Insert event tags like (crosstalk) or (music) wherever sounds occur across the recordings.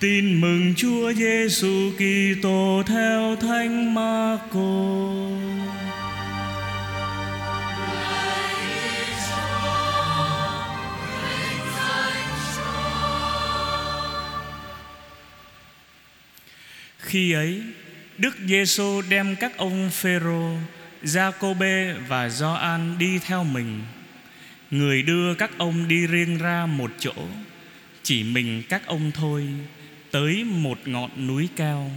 Tin mừng Chúa Giêsu Kitô theo Thánh Marco. Khi ấy, Đức Giêsu đem các ông Phêrô, Giacôbê và Gioan đi theo mình. Người đưa các ông đi riêng ra một chỗ, chỉ mình các ông thôi, tới một ngọn núi cao.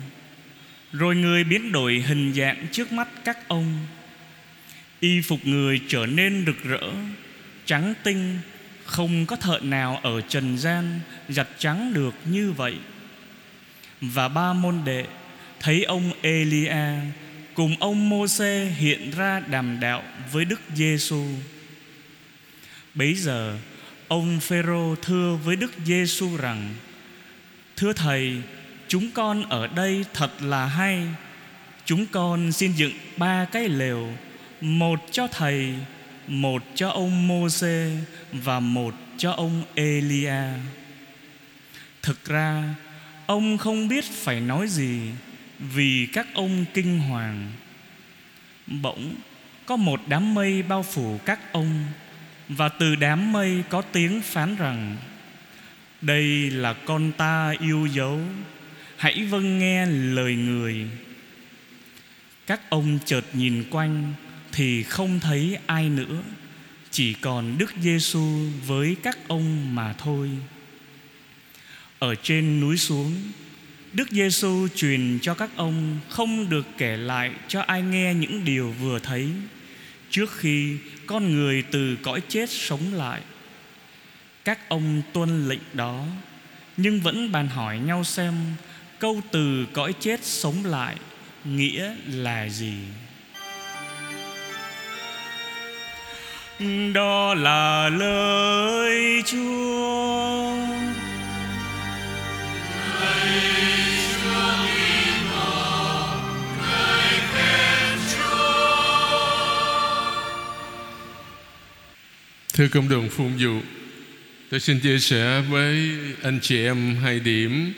Rồi người biến đổi hình dạng trước mắt các ông. Y phục người trở nên rực rỡ, trắng tinh, không có thợ nào ở trần gian giặt trắng được như vậy. Và ba môn đệ thấy ông Elia cùng ông Môse hiện ra đàm đạo với Đức Giêsu. Bấy giờ ông Phêrô thưa với Đức Giêsu rằng: Thưa thầy, chúng con ở đây thật là hay. Chúng con xin dựng ba cái lều, một cho thầy, một cho ông Môse và một cho ông Elia. Thực ra, ông không biết phải nói gì vì các ông kinh hoàng. Bỗng có một đám mây bao phủ các ông và từ đám mây có tiếng phán rằng đây là con ta yêu dấu. Hãy vâng nghe lời người. Các ông chợt nhìn quanh thì không thấy ai nữa. Chỉ còn đức giêsu với các ông mà thôi. Ở trên núi xuống, đức giêsu truyền cho các ông không được kể lại cho ai nghe những điều vừa thấy. Trước khi con người từ cõi chết sống lại các ông tuân lệnh đó, nhưng vẫn bàn hỏi nhau xem câu từ cõi chết sống lại nghĩa là gì. Đó là lời chúa. Thưa công đồng phụng vụ Tôi xin chia sẻ với anh chị em hai điểm.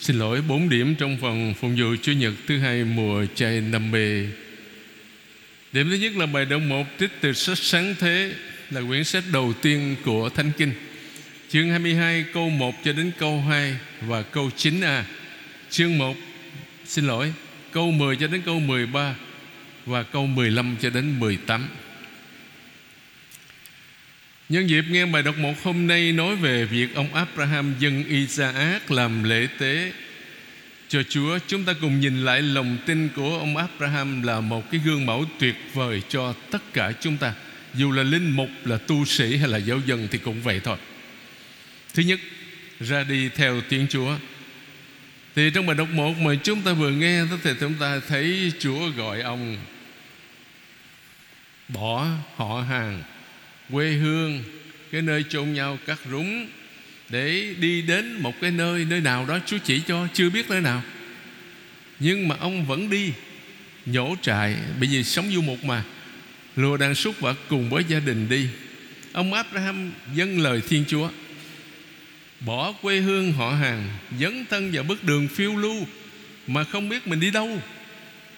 Xin lỗi, bốn điểm trong phần phụng vụ Chủ nhật thứ hai mùa chay năm B Điểm thứ nhất là bài đồng một trích từ sách Sáng Thế, Là quyển sách đầu tiên của Thánh Kinh. Chương 22 câu 1 cho đến câu 2 Và câu 9a Chương 1 Xin lỗi, Câu 10 cho đến câu 13 Và câu 15 cho đến 18 Nhân dịp nghe bài đọc một hôm nay nói về việc ông Abraham dân Isaac làm lễ tế cho Chúa Chúng ta cùng nhìn lại lòng tin của ông Abraham là một cái gương mẫu tuyệt vời cho tất cả chúng ta. Dù là linh mục, là tu sĩ hay là giáo dân thì cũng vậy thôi. Thứ nhất, ra đi theo tiếng Chúa. Thì trong bài đọc một mà chúng ta vừa nghe Thì chúng ta thấy Chúa gọi ông Bỏ họ hàng quê hương, cái nơi chôn nhau cắt rúng, để đi đến một cái nơi nơi nào đó Chúa chỉ cho, chưa biết nơi nào. Nhưng mà ông vẫn đi, nhổ trại, bởi vì sống du mục mà. Lùa đàn súc vật cùng với gia đình đi. Ông Abraham dâng lời Thiên Chúa, bỏ quê hương họ hàng, dấn thân vào bước đường phiêu lưu, mà không biết mình đi đâu,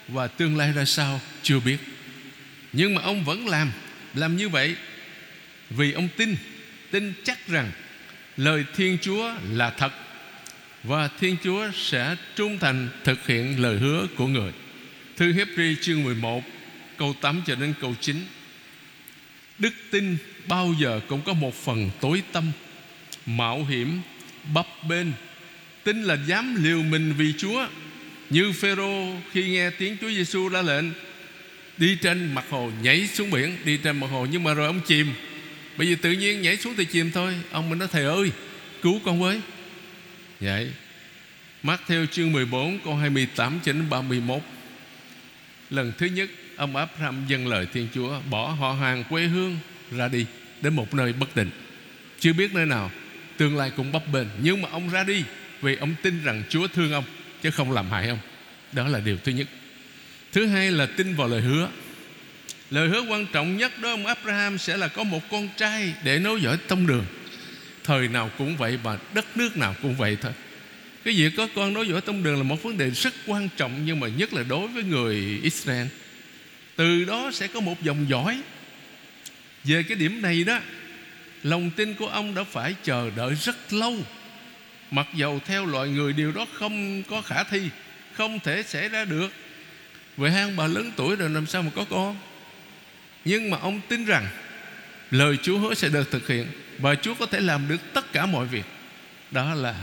và tương lai ra sao chưa biết. Nhưng mà ông vẫn làm làm như vậy vì ông tin tin chắc rằng lời Thiên Chúa là thật và Thiên Chúa sẽ trung thành thực hiện lời hứa của người. Thư Hebri chương 11 câu 8 cho đến câu 9. Đức tin bao giờ cũng có một phần tối tâm, mạo hiểm, bấp bênh. Tin là dám liều mình vì Chúa. Như Phêrô khi nghe tiếng Chúa Giêsu ra lệnh đi trên mặt hồ nhảy xuống biển đi trên mặt hồ nhưng mà rồi ông chìm bởi vì tự nhiên nhảy xuống thì chìm thôi. Ông mình nói, thầy ơi, cứu con với. Vậy Mát theo chương 14 câu 28 đến 31 Lần thứ nhất, Ông Abraham dâng lời Thiên Chúa, Bỏ họ hàng quê hương ra đi, Đến một nơi bất định. Chưa biết nơi nào, Tương lai cũng bấp bênh, Nhưng mà ông ra đi Vì ông tin rằng Chúa thương ông, Chứ không làm hại ông. Đó là điều thứ nhất. Thứ hai là tin vào lời hứa. Lời hứa quan trọng nhất đó ông Abraham sẽ là có một con trai để nối dõi tông đường. Thời nào cũng vậy và đất nước nào cũng vậy thôi. Cái việc có con nối dõi tông đường là một vấn đề rất quan trọng, nhưng mà nhất là đối với người Israel. Từ đó sẽ có một dòng dõi. Về cái điểm này đó, lòng tin của ông đã phải chờ đợi rất lâu. Mặc dầu theo loại người điều đó không có khả thi, không thể xảy ra được. Vậy hai ông bà lớn tuổi rồi làm sao mà có con? Nhưng mà ông tin rằng lời Chúa hứa sẽ được thực hiện và Chúa có thể làm được tất cả mọi việc. Đó là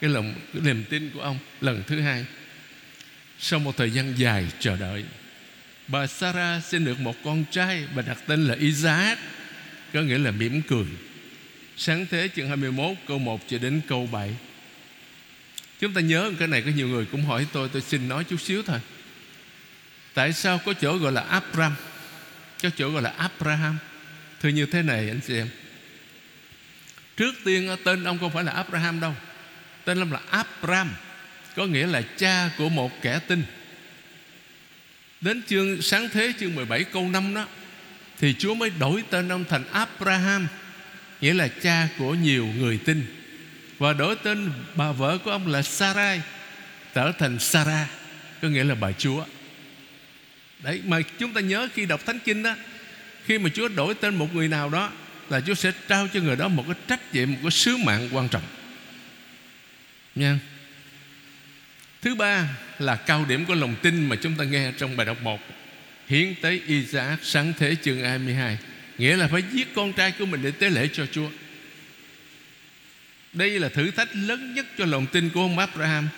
cái lòng, cái niềm tin của ông lần thứ hai. Sau một thời gian dài chờ đợi, bà Sarah sinh được một con trai và đặt tên là Isaac, có nghĩa là mỉm cười. Sáng thế chương 21 câu 1 cho đến câu 7 chúng ta nhớ cái này, có nhiều người cũng hỏi tôi tôi xin nói chút xíu thôi. Tại sao có chỗ gọi là Abram cho chỗ gọi là Abraham. Thưa như thế này anh chị em. Trước tiên tên ông không phải là Abraham đâu. Tên ông là Abram, có nghĩa là cha của một kẻ tin. Đến chương, sáng thế chương 17 câu 5 đó, thì Chúa mới đổi tên ông thành Abraham, nghĩa là cha của nhiều người tin. Và đổi tên bà vợ của ông là Sarai, trở thành Sarah, có nghĩa là bà Chúa đấy, mà chúng ta nhớ khi đọc Thánh Kinh đó, khi mà Chúa đổi tên một người nào đó, là Chúa sẽ trao cho người đó một cái trách nhiệm, một cái sứ mạng quan trọng. Nha. Thứ ba là cao điểm của lòng tin mà chúng ta nghe trong bài đọc 1 hiến tế Isaac sáng thế chương 22 nghĩa là phải giết con trai của mình để tế lễ cho Chúa. Đây là thử thách lớn nhất cho lòng tin của ông Abraham.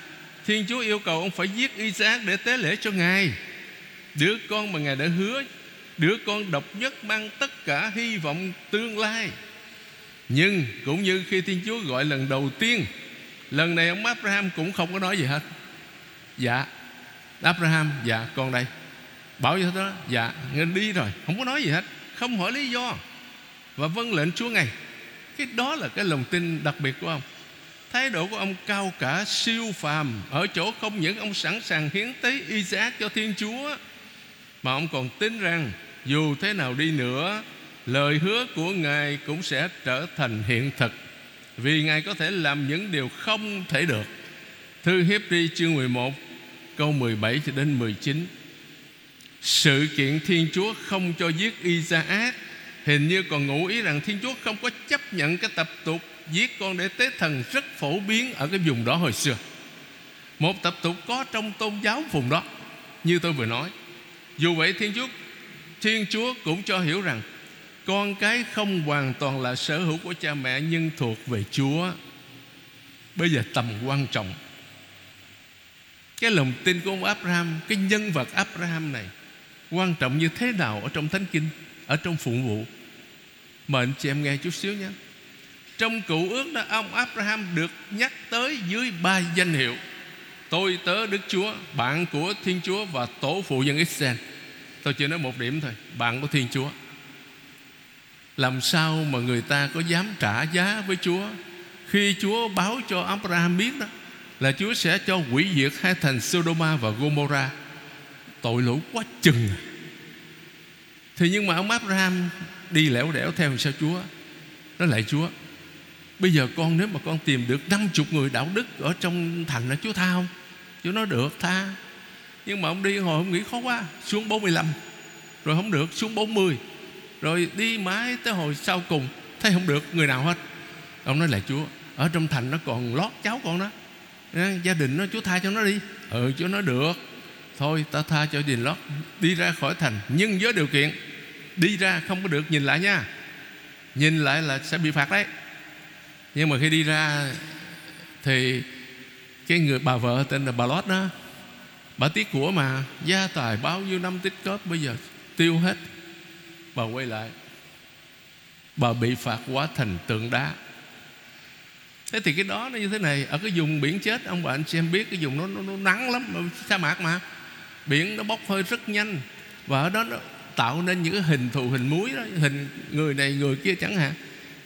Thiên Chúa yêu cầu ông phải giết Isaac để tế lễ cho Ngài. Đứa con mà Ngài đã hứa, Đứa con độc nhất mang tất cả hy vọng tương lai. Nhưng cũng như khi Thiên Chúa gọi lần đầu tiên, Lần này ông Abraham cũng không có nói gì hết. Dạ Abraham dạ con đây. Bảo cho đó dạ ngân đi rồi, Không có nói gì hết, Không hỏi lý do. Và vâng lệnh Chúa ngay. Cái đó là cái lòng tin đặc biệt của ông. Thái độ của ông cao cả siêu phàm, Ở chỗ không những ông sẵn sàng hiến tế Isaac cho Thiên Chúa mà ông còn tin rằng Dù thế nào đi nữa, Lời hứa của Ngài cũng sẽ trở thành hiện thực. Vì Ngài có thể làm những điều không thể được. Thư Hiếp đi chương 11 Câu 17 cho đến 19 Sự kiện Thiên Chúa không cho giết Isaac. Hình như còn ngụ ý rằng Thiên Chúa không có chấp nhận cái tập tục Giết con để tế thần rất phổ biến Ở cái vùng đó hồi xưa. Một tập tục có trong tôn giáo vùng đó, Như tôi vừa nói. Dù vậy Thiên Chúa Thiên Chúa cũng cho hiểu rằng Con cái không hoàn toàn là sở hữu của cha mẹ Nhưng thuộc về Chúa. Bây giờ tầm quan trọng. Cái lòng tin của ông Abraham, Cái nhân vật Abraham này, Quan trọng như thế nào ở trong Thánh Kinh, Ở trong phụng vụ? Mời anh chị em nghe chút xíu nhé. Trong cựu ước đó, Ông Abraham được nhắc tới dưới ba danh hiệu. Tôi, tớ, Đức Chúa, Bạn của Thiên Chúa Và tổ phụ dân Israel. Tôi chỉ nói một điểm thôi, Bạn của Thiên Chúa. Làm sao mà người ta có dám trả giá với Chúa? Khi Chúa báo cho Abraham biết đó, Là Chúa sẽ cho hủy diệt hai thành Sodoma và Gomorrah. Tội lỗi quá chừng. Thì nhưng mà ông Abraham Đi lẻo đẻo theo sao Chúa? Nó lại, Chúa, Bây giờ con, nếu mà con tìm được 50 người đạo đức Ở trong thành là Chúa tha không? Chúa nói được tha. Nhưng mà ông đi hồi ông nghĩ khó quá. Xuống 45 Rồi không được, xuống 40 Rồi đi mãi tới hồi sau cùng, Thấy không được người nào hết. Ông nói là Chúa, Ở trong thành nó còn lót cháu con đó. Gia đình nó, Chúa tha cho nó đi. Ừ Chúa nói được. Thôi, ta tha cho đình lót Đi ra khỏi thành, Nhưng với điều kiện, Đi ra không có được nhìn lại nha. Nhìn lại là sẽ bị phạt đấy. Nhưng mà khi đi ra Thì cái người bà vợ tên là bà Lót đó. Bà tiếc của mà Gia tài bao nhiêu năm tích góp Bây giờ tiêu hết. Bà quay lại. Bà bị phạt quá thành tượng đá. Thế thì cái đó nó như thế này. Ở cái vùng biển chết Ông bà anh xem biết cái vùng nó, nó, nó nắng lắm Sa mạc mà. Biển nó bốc hơi rất nhanh. Và ở đó nó tạo nên những cái hình thù hình muối đó Hình người này người kia chẳng hạn.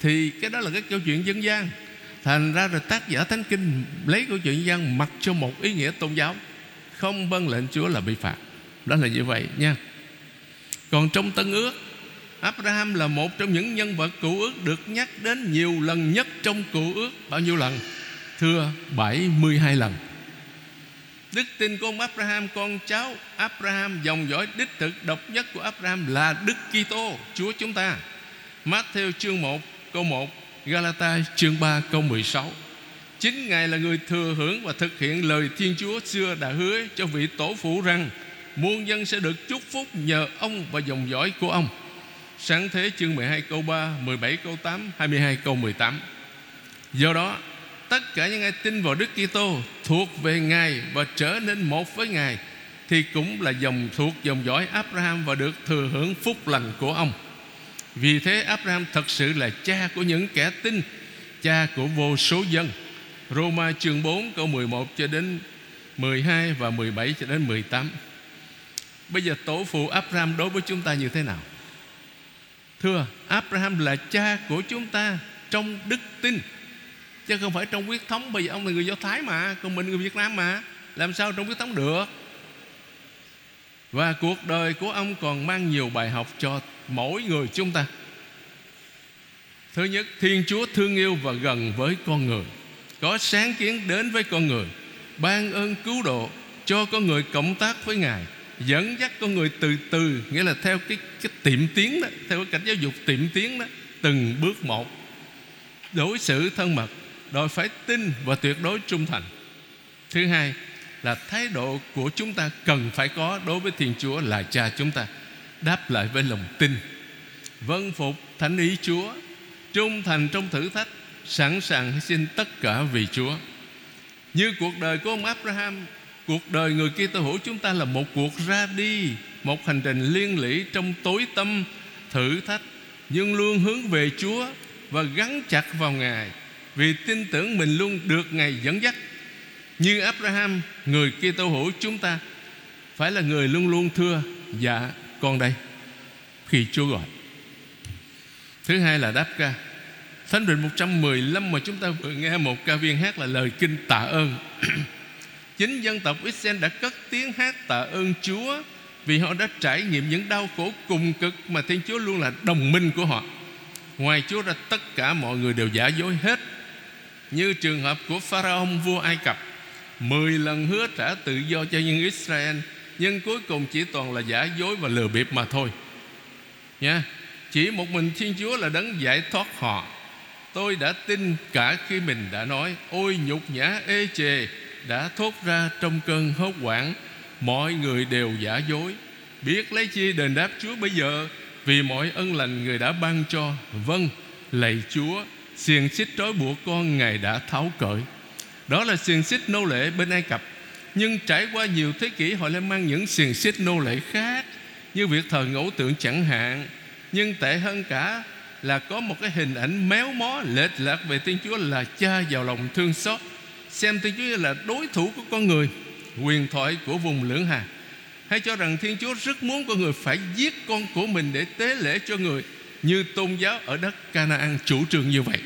Thì cái đó là cái câu chuyện dân gian. Thành ra rồi tác giả Thánh Kinh Lấy câu chuyện dân mặc cho một ý nghĩa tôn giáo. Không vâng lệnh Chúa là bị phạt. Đó là như vậy nha. Còn trong Tân ước, Abraham là một trong những nhân vật cựu ước Được nhắc đến nhiều lần nhất trong cựu ước. Bao nhiêu lần? Thưa 72 lần. Đức tin của ông Abraham, Con cháu Abraham, Dòng dõi đích thực độc nhất của Abraham Là Đức Kitô, Chúa chúng ta. Matthew chương 1 câu 1 Galata chương 3 câu 16 Chính Ngài là người thừa hưởng và thực hiện lời Thiên Chúa xưa đã hứa cho vị tổ phụ rằng muôn dân sẽ được chúc phúc nhờ ông và dòng dõi của ông. Sáng thế chương 12 câu 3, 17 câu 8, 22 câu 18. Do đó, tất cả những ai tin vào Đức Kitô thuộc về Ngài và trở nên một với Ngài thì cũng là dòng thuộc dòng dõi Abraham và được thừa hưởng phúc lành của ông. Vì thế Abraham thật sự là cha của những kẻ tin, cha của vô số dân. Roma chương 4 câu 11 cho đến 12 và 17 cho đến 18. Bây giờ tổ phụ Abraham đối với chúng ta như thế nào? Thưa, Abraham là cha của chúng ta trong đức tin Chứ không phải trong huyết thống Bây giờ ông là người Do Thái mà Còn mình người Việt Nam mà Làm sao trong huyết thống được và cuộc đời của ông còn mang nhiều bài học cho mỗi người chúng ta. Thứ nhất Thiên Chúa thương yêu và gần với con người. Có sáng kiến đến với con người Ban ơn cứu độ Cho con người cộng tác với Ngài Dẫn dắt con người từ từ Nghĩa là theo cái, cái tiệm tiến đó Theo cái cách giáo dục tiệm tiến đó Từng bước một. Đối xử thân mật Đòi phải tin và tuyệt đối trung thành. Thứ hai là thái độ của chúng ta cần phải có đối với Thiên Chúa là cha chúng ta. Đáp lại với lòng tin. Vâng phục thánh ý Chúa, Trung thành trong thử thách, Sẵn sàng hy sinh tất cả vì Chúa. Như cuộc đời của ông Abraham, Cuộc đời người kia hữu chúng ta là một cuộc ra đi, Một hành trình liên lỉ trong tối tâm, Thử thách, Nhưng luôn hướng về Chúa Và gắn chặt vào Ngài. Vì tin tưởng mình luôn được Ngài dẫn dắt. Như Abraham, Người kia tâu hữu chúng ta, Phải là người luôn luôn thưa Dạ con đây. Khi Chúa gọi. Thứ hai là đáp ca. Thánh Định 115 mà chúng ta vừa nghe một ca viên hát là lời kinh tạ ơn. (clears throat) Chính dân tộc Israel đã cất tiếng hát tạ ơn Chúa Vì họ đã trải nghiệm những đau khổ cùng cực Mà Thiên Chúa luôn là đồng minh của họ. Ngoài Chúa ra, tất cả mọi người đều giả dối hết. Như trường hợp của Pharaoh vua Ai Cập. Mười lần hứa trả tự do cho dân Israel Nhưng cuối cùng chỉ toàn là giả dối và lừa bịp mà thôi. Nha Chỉ một mình Thiên Chúa là đấng giải thoát họ. Tôi đã tin cả khi mình đã nói Ôi nhục nhã ê chề Đã thốt ra trong cơn hốt hoảng Mọi người đều giả dối. Biết lấy chi đền đáp Chúa bây giờ Vì mọi ân lành người đã ban cho. Vâng, lạy Chúa Xiềng xích trói buộc con Ngài đã tháo cởi. Đó là xiềng xích nô lệ bên Ai Cập. Nhưng trải qua nhiều thế kỷ, Họ lại mang những xiềng xích nô lệ khác, Như việc thờ ngẫu tượng chẳng hạn. Nhưng tệ hơn cả là có một cái hình ảnh méo mó, lệch lạc về Thiên Chúa là cha giàu lòng thương xót. Xem Thiên Chúa là đối thủ của con người, quyền thoại của vùng lưỡng hà. Hay cho rằng Thiên Chúa rất muốn con người phải giết con của mình để tế lễ cho người, như tôn giáo ở đất Canaan chủ trương như vậy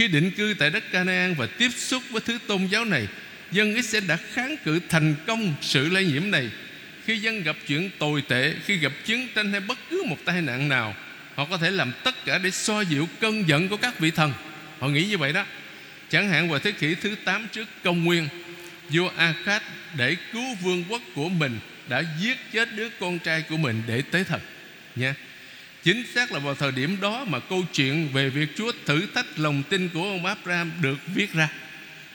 khi định cư tại đất Canaan và tiếp xúc với thứ tôn giáo này, dân Israel đã kháng cự thành công sự lây nhiễm này. Khi dân gặp chuyện tồi tệ, khi gặp chiến tranh hay bất cứ một tai nạn nào, Họ có thể làm tất cả để xoa dịu cơn giận của các vị thần. Họ nghĩ như vậy đó. Chẳng hạn vào thế kỷ thứ 8 trước công nguyên, Vua Akkad để cứu vương quốc của mình Đã giết chết đứa con trai của mình để tế thần. Nha. Chính xác là vào thời điểm đó mà câu chuyện về việc Chúa thử thách lòng tin của ông Abraham được viết ra.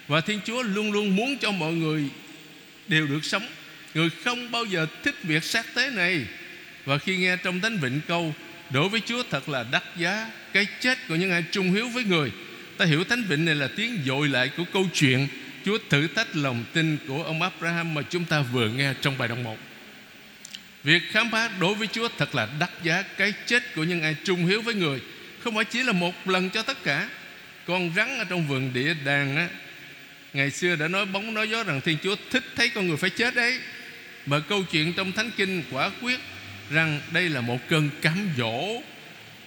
Và Thiên Chúa luôn luôn muốn cho mọi người đều được sống. Người không bao giờ thích việc xác tế này. Và khi nghe trong Thánh Vịnh câu, Đối với Chúa thật là đắt giá, Cái chết của những ai trung hiếu với người. Ta hiểu Thánh Vịnh này là tiếng dội lại của câu chuyện Chúa thử thách lòng tin của ông Abraham Mà chúng ta vừa nghe trong bài đồng 1 Việc khám phá đối với Chúa thật là đắt giá. Cái chết của những ai trung hiếu với người Không phải chỉ là một lần cho tất cả. Con rắn ở trong vườn địa đàng á Ngày xưa đã nói bóng nói gió rằng Thiên Chúa thích thấy con người phải chết đấy. Mà câu chuyện trong Thánh Kinh quả quyết rằng đây là một cơn cám dỗ.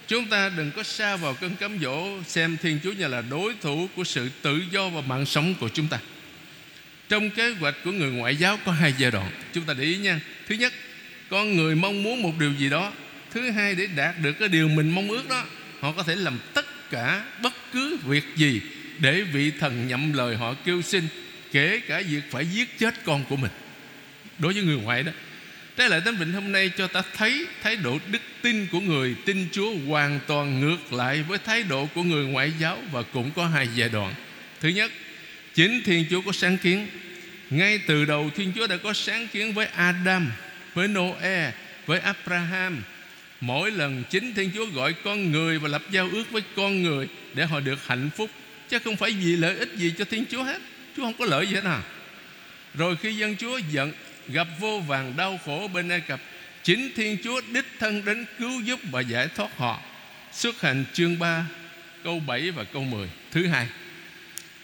Chúng ta đừng có xa vào cơn cám dỗ Xem Thiên Chúa như là đối thủ của sự tự do và mạng sống của chúng ta. Trong kế hoạch của người ngoại giáo có hai giai đoạn. Chúng ta để ý nha. Thứ nhất, con người mong muốn một điều gì đó Thứ hai, để đạt được cái điều mình mong ước đó Họ có thể làm tất cả bất cứ việc gì để vị thần nhậm lời họ kêu xin kể cả việc phải giết chết con của mình đối với người ngoại đó Trái lại Thánh Vịnh hôm nay cho ta thấy thái độ đức tin của người tin Chúa hoàn toàn ngược lại với thái độ của người ngoại giáo và cũng có hai giai đoạn. Thứ nhất, chính Thiên Chúa có sáng kiến. Ngay từ đầu Thiên Chúa đã có sáng kiến với Adam, với Noe, với Abraham. Mỗi lần chính Thiên Chúa gọi con người và lập giao ước với con người để họ được hạnh phúc. Chứ không phải vì lợi ích gì cho Thiên Chúa hết. Chúa không có lợi gì hết nào. Rồi khi dân Chúa giận gặp vô vàng đau khổ bên Ai Cập Chính Thiên Chúa đích thân đến cứu giúp và giải thoát họ Xuất hành chương 3 câu 7 và câu 10 Thứ hai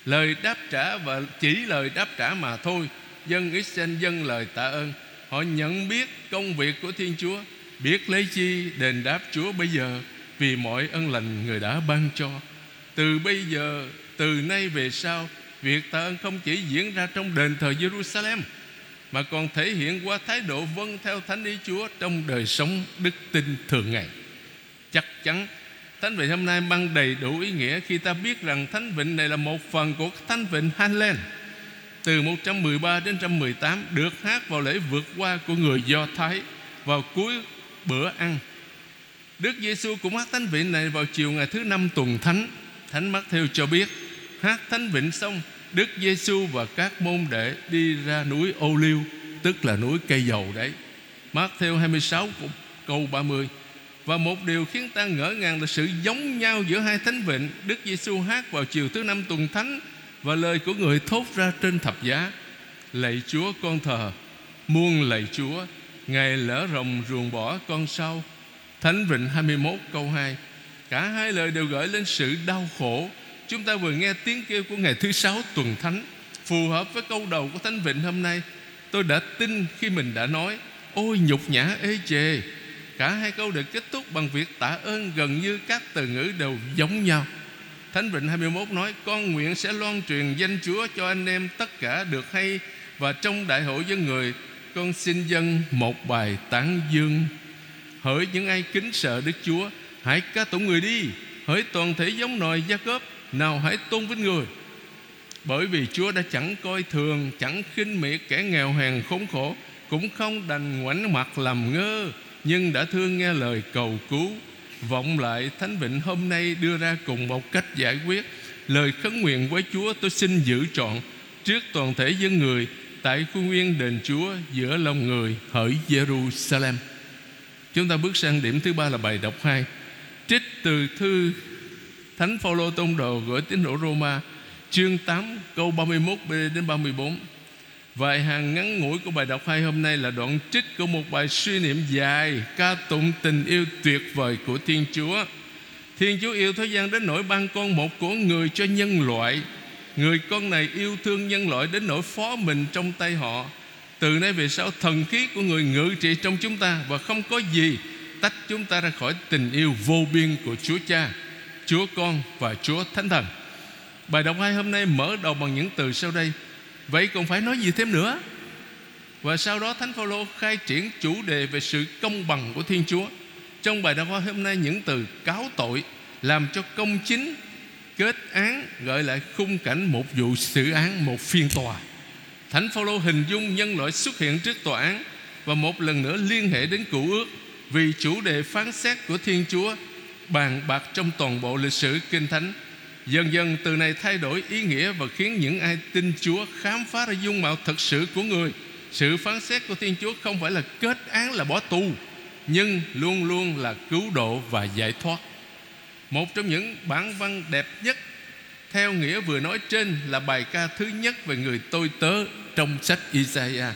Lời đáp trả và chỉ lời đáp trả mà thôi Dân Israel dân lời tạ ơn Họ nhận biết công việc của Thiên Chúa, Biết lấy chi đền đáp Chúa bây giờ, Vì mọi ân lành người đã ban cho Từ bây giờ, Từ nay về sau, Việc tạ ơn không chỉ diễn ra trong đền thờ Jerusalem, mà còn thể hiện qua thái độ vâng theo thánh ý Chúa trong đời sống đức tin thường ngày. Chắc chắn, Thánh Vịnh hôm nay mang đầy đủ ý nghĩa khi ta biết rằng Thánh Vịnh này là một phần của Thánh Vịnh Hanlen từ 113 đến 118 được hát vào lễ vượt qua của người Do Thái vào cuối bữa ăn. Đức Giêsu cũng hát Thánh Vịnh này vào chiều ngày thứ năm tuần Thánh. Thánh Matthew cho biết, hát Thánh Vịnh xong, Đức Giêsu và các môn đệ đi ra núi Ô Liêu Tức là núi cây dầu đấy Matthew 26 câu 30 Và một điều khiến ta ngỡ ngàng là sự giống nhau giữa hai thánh vịnh Đức Giêsu hát vào chiều thứ năm tuần thánh và lời của người thốt ra trên thập giá, Lạy Chúa con thờ, Muôn lạy Chúa, Ngài lỡ rồng ruồng bỏ con sau. Thánh Vịnh 21 câu 2 Cả hai lời đều gửi lên sự đau khổ. Chúng ta vừa nghe tiếng kêu của ngày thứ sáu tuần thánh, Phù hợp với câu đầu của Thánh Vịnh hôm nay. Tôi đã tin khi mình đã nói, Ôi nhục nhã ê chề. Cả hai câu được kết thúc bằng việc tạ ơn Gần như các từ ngữ đều giống nhau. Thánh Vịnh 21 nói, Con nguyện sẽ loan truyền danh Chúa Cho anh em tất cả được hay Và trong đại hội dân người. Con xin dân một bài tán dương. Hỡi những ai kính sợ Đức Chúa, Hãy ca tụng người đi. Hỡi toàn thể giống nòi gia cấp nào hãy tôn vinh người. Bởi vì Chúa đã chẳng coi thường, Chẳng khinh miệt kẻ nghèo hèn khốn khổ, Cũng không đành ngoảnh mặt làm ngơ, Nhưng đã thương nghe lời cầu cứu. Vọng lại Thánh Vịnh hôm nay đưa ra cùng một cách giải quyết. Lời khấn nguyện với Chúa tôi xin giữ trọn. Trước toàn thể dân người, Tại khuôn viên đền Chúa Giữa lòng người hỡi Jerusalem. Chúng ta bước sang điểm thứ ba là bài đọc 2 Trích từ thư Thánh Phaolô tông đồ gửi tín hữu Roma, chương 8 câu 31 đến 34. Vài hàng ngắn ngủi của bài đọc hai hôm nay là đoạn trích của một bài suy niệm dài, ca tụng tình yêu tuyệt vời của Thiên Chúa. Thiên Chúa yêu thế gian đến nỗi ban con một của người cho nhân loại. Người con này yêu thương nhân loại đến nỗi phó mình trong tay họ. Từ nay về sau, thần khí của người ngự trị trong chúng ta và không có gì tách chúng ta ra khỏi tình yêu vô biên của Chúa Cha. Chúa Con và Chúa Thánh Thần. Bài đọc hai hôm nay mở đầu bằng những từ sau đây. Vậy còn phải nói gì thêm nữa? Và sau đó Thánh Phaolô khai triển chủ đề về sự công bằng của Thiên Chúa. Trong bài đọc hôm nay, những từ cáo tội làm cho công chính, kết án gợi lại khung cảnh một vụ xử án, một phiên tòa. Thánh Phaolô hình dung nhân loại xuất hiện trước tòa án và một lần nữa liên hệ đến cựu ước vì chủ đề phán xét của Thiên Chúa bàn bạc trong toàn bộ lịch sử kinh thánh dần dần từ này thay đổi ý nghĩa và khiến những ai tin Chúa khám phá ra dung mạo thật sự của người. Sự phán xét của Thiên Chúa không phải là kết án là bỏ tù nhưng luôn luôn là cứu độ và giải thoát. Một trong những bản văn đẹp nhất theo nghĩa vừa nói trên là bài ca thứ nhất về người tôi tớ trong sách Isaiah.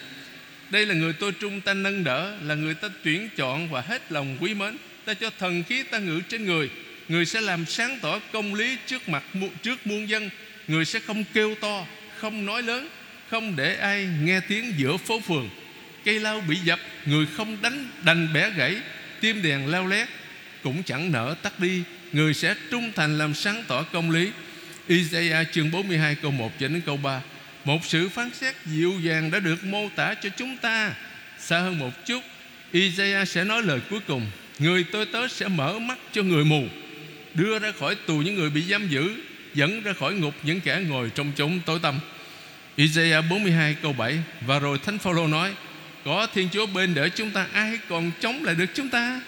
Đây là người tôi trung ta nâng đỡ, là người ta tuyển chọn và hết lòng quý mến. Ta cho thần khí ta ngự trên người người sẽ làm sáng tỏ công lý trước mặt trước muôn dân. Người sẽ không kêu to, không nói lớn, không để ai nghe tiếng giữa phố phường. Cây lao bị dập, người không đánh đành bẻ gãy. Tim đèn lao lét, cũng chẳng nở tắt đi. Người sẽ trung thành làm sáng tỏ công lý. Isaiah chương 42 câu 1 cho đến câu 3 Một sự phán xét dịu dàng đã được mô tả cho chúng ta. Xa hơn một chút, Isaiah sẽ nói lời cuối cùng. Người tôi tớ sẽ mở mắt cho người mù. Đưa ra khỏi tù những người bị giam giữ, dẫn ra khỏi ngục những kẻ ngồi trong chốn tối tăm. Isaiah 42 câu 7 Và rồi Thánh Phaolô nói, Có Thiên Chúa bên đỡ chúng ta, Ai còn chống lại được chúng ta?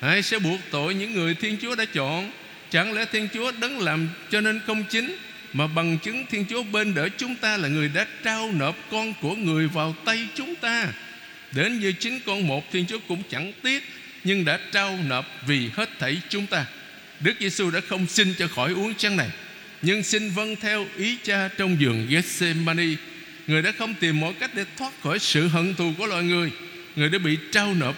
Ai sẽ buộc tội những người Thiên Chúa đã chọn? Chẳng lẽ Thiên Chúa đấng làm cho nên công chính, Mà bằng chứng Thiên Chúa bên đỡ chúng ta Là người đã trao nộp con của người vào tay chúng ta? Đến như chính con một Thiên Chúa cũng chẳng tiếc, Nhưng đã trao nộp vì hết thảy chúng ta. Đức Giêsu đã không xin cho khỏi uống chén này, Nhưng xin vâng theo ý cha trong giường Gethsemane. Người đã không tìm mọi cách để thoát khỏi sự hận thù của loài người. Người đã bị trao nộp.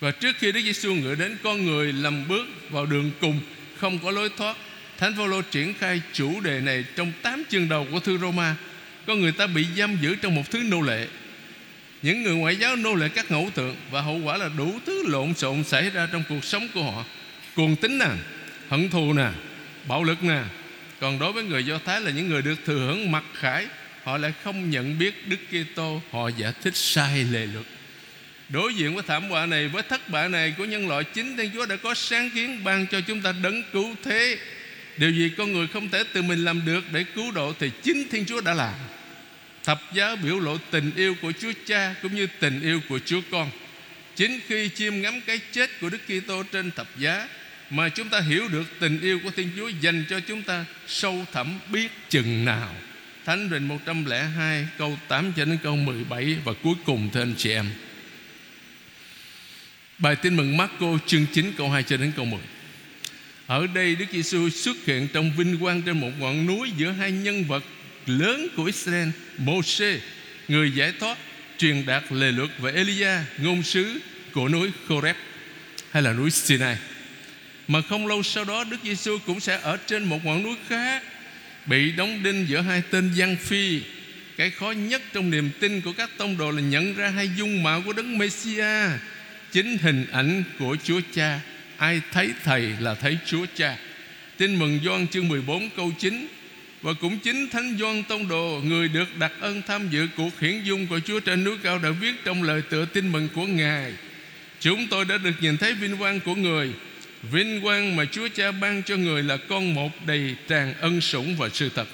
Và trước khi Đức Giêsu ngựa đến, con người lầm bước vào đường cùng, không có lối thoát. Thánh Phaolô triển khai chủ đề này trong 8 chương đầu của thư Roma. Con người ta bị giam giữ trong một thứ nô lệ. Những người ngoại giáo nô lệ các ngẫu tượng Và hậu quả là đủ thứ lộn xộn xảy ra trong cuộc sống của họ. Cuồng tính nè, hận thù nè, bạo lực nè. Còn đối với người Do Thái là những người được thừa hưởng mặc khải Họ lại không nhận biết Đức Kitô Họ giải thích sai lề luật. Đối diện với thảm họa này Với thất bại này của nhân loại Chính Thiên Chúa đã có sáng kiến ban cho chúng ta đấng cứu thế. Điều gì con người không thể tự mình làm được Để cứu độ thì chính Thiên Chúa đã làm. Thập giá biểu lộ tình yêu của Chúa Cha Cũng như tình yêu của Chúa Con. Chính khi chiêm ngắm cái chết của Đức Kitô trên thập giá Mà chúng ta hiểu được tình yêu của Thiên Chúa Dành cho chúng ta, sâu thẳm biết chừng nào. Thánh Rình 102 câu 8 cho đến câu 17 Và cuối cùng, thưa anh chị em. Bài tin mừng Marco chương 9 câu 2 cho đến câu 10 Ở đây Đức Giêsu xuất hiện trong vinh quang trên một ngọn núi giữa hai nhân vật lớn của Israel Moses người giải thoát, truyền đạt lề luật và Elia, ngôn sứ của núi Khoreb hay là núi Sinai. Mà không lâu sau đó, Đức Giêsu cũng sẽ ở trên một ngọn núi khác bị đóng đinh giữa hai tên gian phi. Cái khó nhất trong niềm tin của các tông đồ là nhận ra hai dung mạo của đấng Messia chính hình ảnh của Chúa Cha. Ai thấy thầy là thấy Chúa Cha. Tin mừng Gioan chương 14 câu 9 và cũng chính Thánh Gioan Tông Đồ, Người được đặt ân tham dự cuộc hiển dung của Chúa trên núi cao Đã viết trong lời tựa tin mừng của Ngài. Chúng tôi đã được nhìn thấy vinh quang của người. Vinh quang mà Chúa Cha ban cho người là con một đầy tràn ân sủng và sự thật.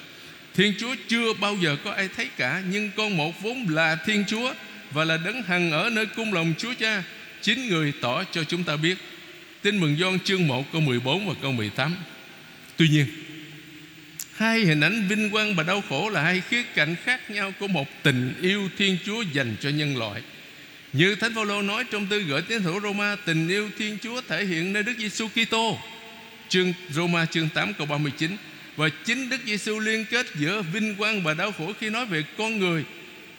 Thiên Chúa chưa bao giờ có ai thấy cả, Nhưng con một vốn là Thiên Chúa Và là đấng hằng ở nơi cung lòng Chúa Cha. Chính người tỏ cho chúng ta biết. Tin mừng Gioan chương 1 câu 14 và câu 18 Tuy nhiên Hai hình ảnh vinh quang và đau khổ là hai khía cạnh khác nhau của một tình yêu Thiên Chúa dành cho nhân loại. Như Thánh Phaolô nói trong thư gửi tín hữu Roma, tình yêu Thiên Chúa thể hiện nơi Đức Giêsu Kitô. Chương Roma chương 8 câu 39 và chính Đức Giêsu liên kết giữa vinh quang và đau khổ khi nói về con người.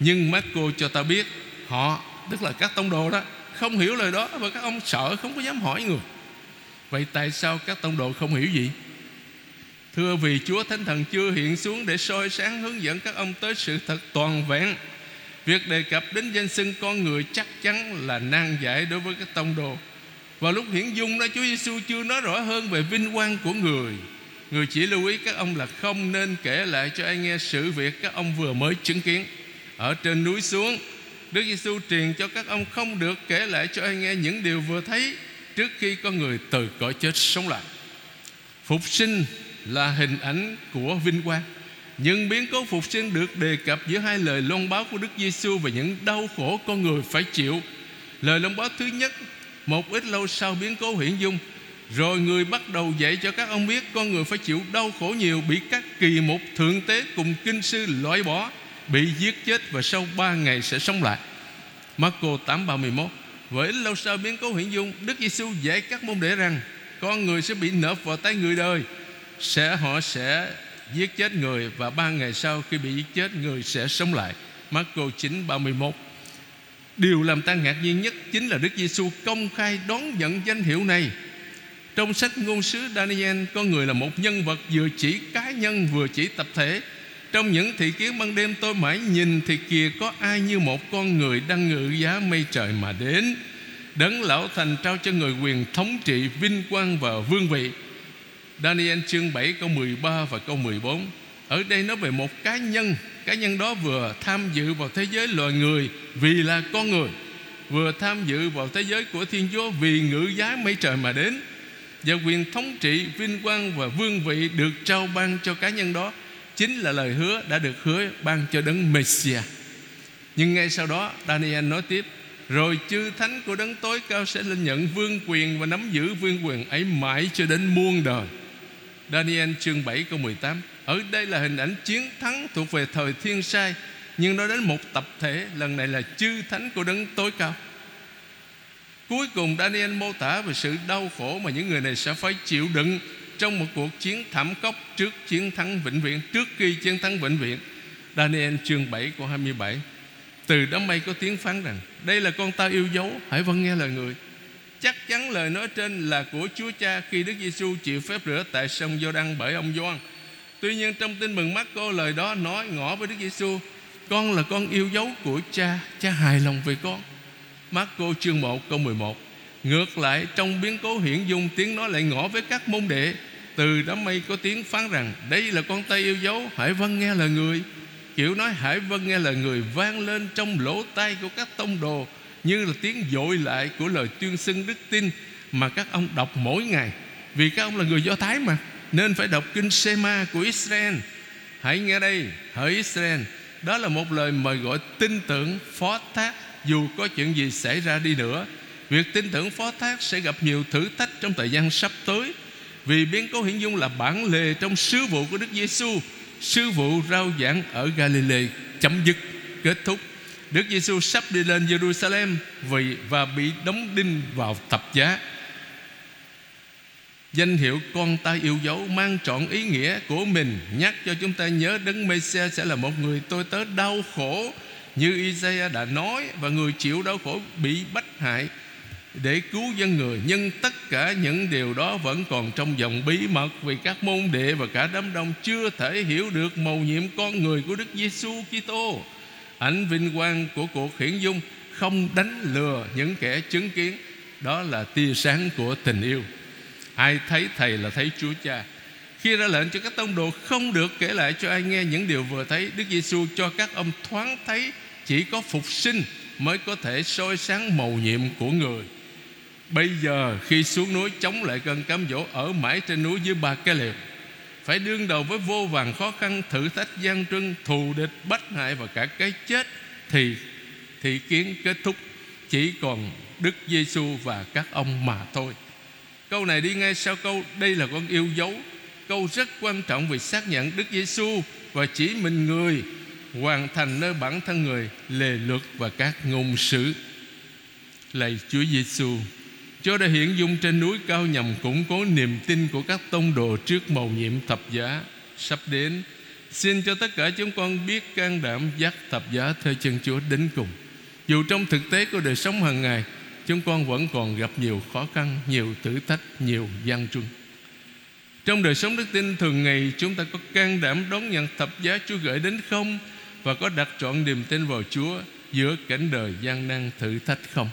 Nhưng Marco cho ta biết họ, tức là các tông đồ đó, không hiểu lời đó và các ông sợ không có dám hỏi người. Vậy tại sao các tông đồ không hiểu gì? Thưa vì Chúa Thánh Thần chưa hiện xuống Để soi sáng hướng dẫn các ông tới sự thật toàn vẹn, Việc đề cập đến danh xưng con người Chắc chắn là nan giải đối với các tông đồ. Và lúc hiển dung đó, Chúa Giêsu chưa nói rõ hơn về vinh quang của người. Người chỉ lưu ý các ông là không nên kể lại cho ai nghe sự việc các ông vừa mới chứng kiến. Ở trên núi xuống, Đức Giêsu truyền cho các ông không được kể lại cho ai nghe những điều vừa thấy Trước khi con người từ cõi chết sống lại. Phục sinh là hình ảnh của vinh quang Những biến cố phục sinh được đề cập giữa hai lời loan báo của Đức Giêsu về những đau khổ con người phải chịu. Lời loan báo thứ nhất, một ít lâu sau biến cố hiển dung, rồi người bắt đầu dạy cho các ông biết con người phải chịu đau khổ nhiều, bị các kỳ mục thượng tế cùng kinh sư loại bỏ, bị giết chết và sau ba ngày sẽ sống lại. Marco 8:31 Với lâu sau biến cố hiển dung, Đức Giêsu dạy các môn đệ rằng con người sẽ bị nộp vào tay người đời sẽ họ sẽ giết chết người và ba ngày sau khi bị giết chết người sẽ sống lại. Marco 9 31 Điều làm ta ngạc nhiên nhất chính là Đức Giêsu công khai đón nhận danh hiệu này. Trong sách ngôn sứ Daniel, con người là một nhân vật vừa chỉ cá nhân vừa chỉ tập thể. Trong những thị kiến ban đêm tôi mãi nhìn thì kìa có ai như một con người đang ngự giá mây trời mà đến. Đấng lão thành trao cho người quyền thống trị vinh quang và vương vị Daniel chương 7 câu 13 và câu 14 Ở đây nói về một cá nhân. Cá nhân đó vừa tham dự vào thế giới loài người Vì là con người, vừa tham dự vào thế giới của Thiên Chúa vì ngự giá mây trời mà đến. Và quyền thống trị, vinh quang và vương vị được trao ban cho cá nhân đó, chính là lời hứa đã được hứa ban cho đấng Messiah. Nhưng ngay sau đó, Daniel nói tiếp, Rồi chư thánh của đấng tối cao sẽ lên nhận vương quyền Và nắm giữ vương quyền ấy mãi cho đến muôn đời. Daniel chương 7 câu 18 Ở đây là hình ảnh chiến thắng thuộc về thời thiên sai, Nhưng nó đến một tập thể, Lần này là chư thánh của đấng tối cao. Cuối cùng Daniel mô tả về sự đau khổ Mà những người này sẽ phải chịu đựng Trong một cuộc chiến thảm khốc Trước chiến thắng vĩnh viễn, Trước khi chiến thắng vĩnh viễn. Daniel chương 7 câu 27 Từ đám mây có tiếng phán rằng, Đây là con ta yêu dấu, Hãy vâng nghe lời người. Chắc chắn lời nói trên là của Chúa Cha Khi Đức Giêsu chịu phép rửa tại sông Giô Đăng bởi ông Gioan. Tuy nhiên trong tin mừng mắt, cô lời đó nói ngỏ với Đức Giêsu Con là con yêu dấu của cha Cha hài lòng về con. Mắt cô chương 1 câu 11 Ngược lại, trong biến cố hiển dung, Tiếng nói lại ngỏ với các môn đệ. Từ đám mây có tiếng phán rằng, Đây là con tay yêu dấu Hãy vâng nghe lời người. Kiểu nói hãy vâng nghe lời người Vang lên trong lỗ tai của các tông đồ như là tiếng dội lại của lời tuyên xưng đức tin Mà các ông đọc mỗi ngày. Vì các ông là người Do Thái mà, Nên phải đọc kinh Shema của Israel. Hãy nghe đây, Hỡi Israel, Đó là một lời mời gọi tin tưởng, phó thác, Dù có chuyện gì xảy ra đi nữa. Việc tin tưởng phó thác sẽ gặp nhiều thử thách trong thời gian sắp tới. Vì biến cố hiển dung là bản lề trong sứ vụ của Đức Giêsu Sứ vụ rao giảng ở Galilee chấm dứt, kết thúc. Đức Giêsu sắp đi lên Jerusalem vì và bị đóng đinh vào thập giá. Danh hiệu con ta yêu dấu mang trọn ý nghĩa của mình, nhắc cho chúng ta nhớ Đấng Mêsia sẽ là một người tôi tớ đau khổ, như Isaiah đã nói, và người chịu đau khổ bị bách hại để cứu dân người nhưng tất cả những điều đó vẫn còn trong dòng bí mật vì các môn đệ và cả đám đông chưa thể hiểu được mầu nhiệm con người của Đức Giêsu Kitô ảnh vinh quang của cuộc hiển dung, không đánh lừa những kẻ chứng kiến. Đó là tia sáng của tình yêu. Ai thấy thầy là thấy Chúa Cha. Khi ra lệnh cho các tông đồ không được kể lại cho ai nghe những điều vừa thấy, Đức Giêsu cho các ông thoáng thấy chỉ có phục sinh mới có thể soi sáng mầu nhiệm của người. Bây giờ khi xuống núi, chống lại cơn cám dỗ Ở mãi trên núi dưới ba cái liều phải đương đầu với vô vàng khó khăn, Thử thách gian trưng Thù địch, bách hại và cả cái chết Thì thị kiến kết thúc. Chỉ còn Đức Giêsu và các ông mà thôi. Câu này đi ngay sau câu, Đây là con yêu dấu. Câu rất quan trọng vì xác nhận Đức Giêsu Và chỉ mình người Hoàn thành nơi bản thân người, Lề luật và các ngôn sử Lạy Chúa Giêsu Chúa đã hiện dung trên núi cao nhằm củng cố niềm tin của các tông đồ trước mầu nhiệm thập giá sắp đến. Xin cho tất cả chúng con biết can đảm dắt thập giá theo chân Chúa đến cùng. Dù trong thực tế của đời sống hàng ngày, chúng con vẫn còn gặp nhiều khó khăn, nhiều thử thách, nhiều gian truân. Trong đời sống đức tin thường ngày chúng ta có can đảm đón nhận thập giá Chúa gửi đến không và có đặt trọn niềm tin vào Chúa giữa cảnh đời gian nan thử thách không?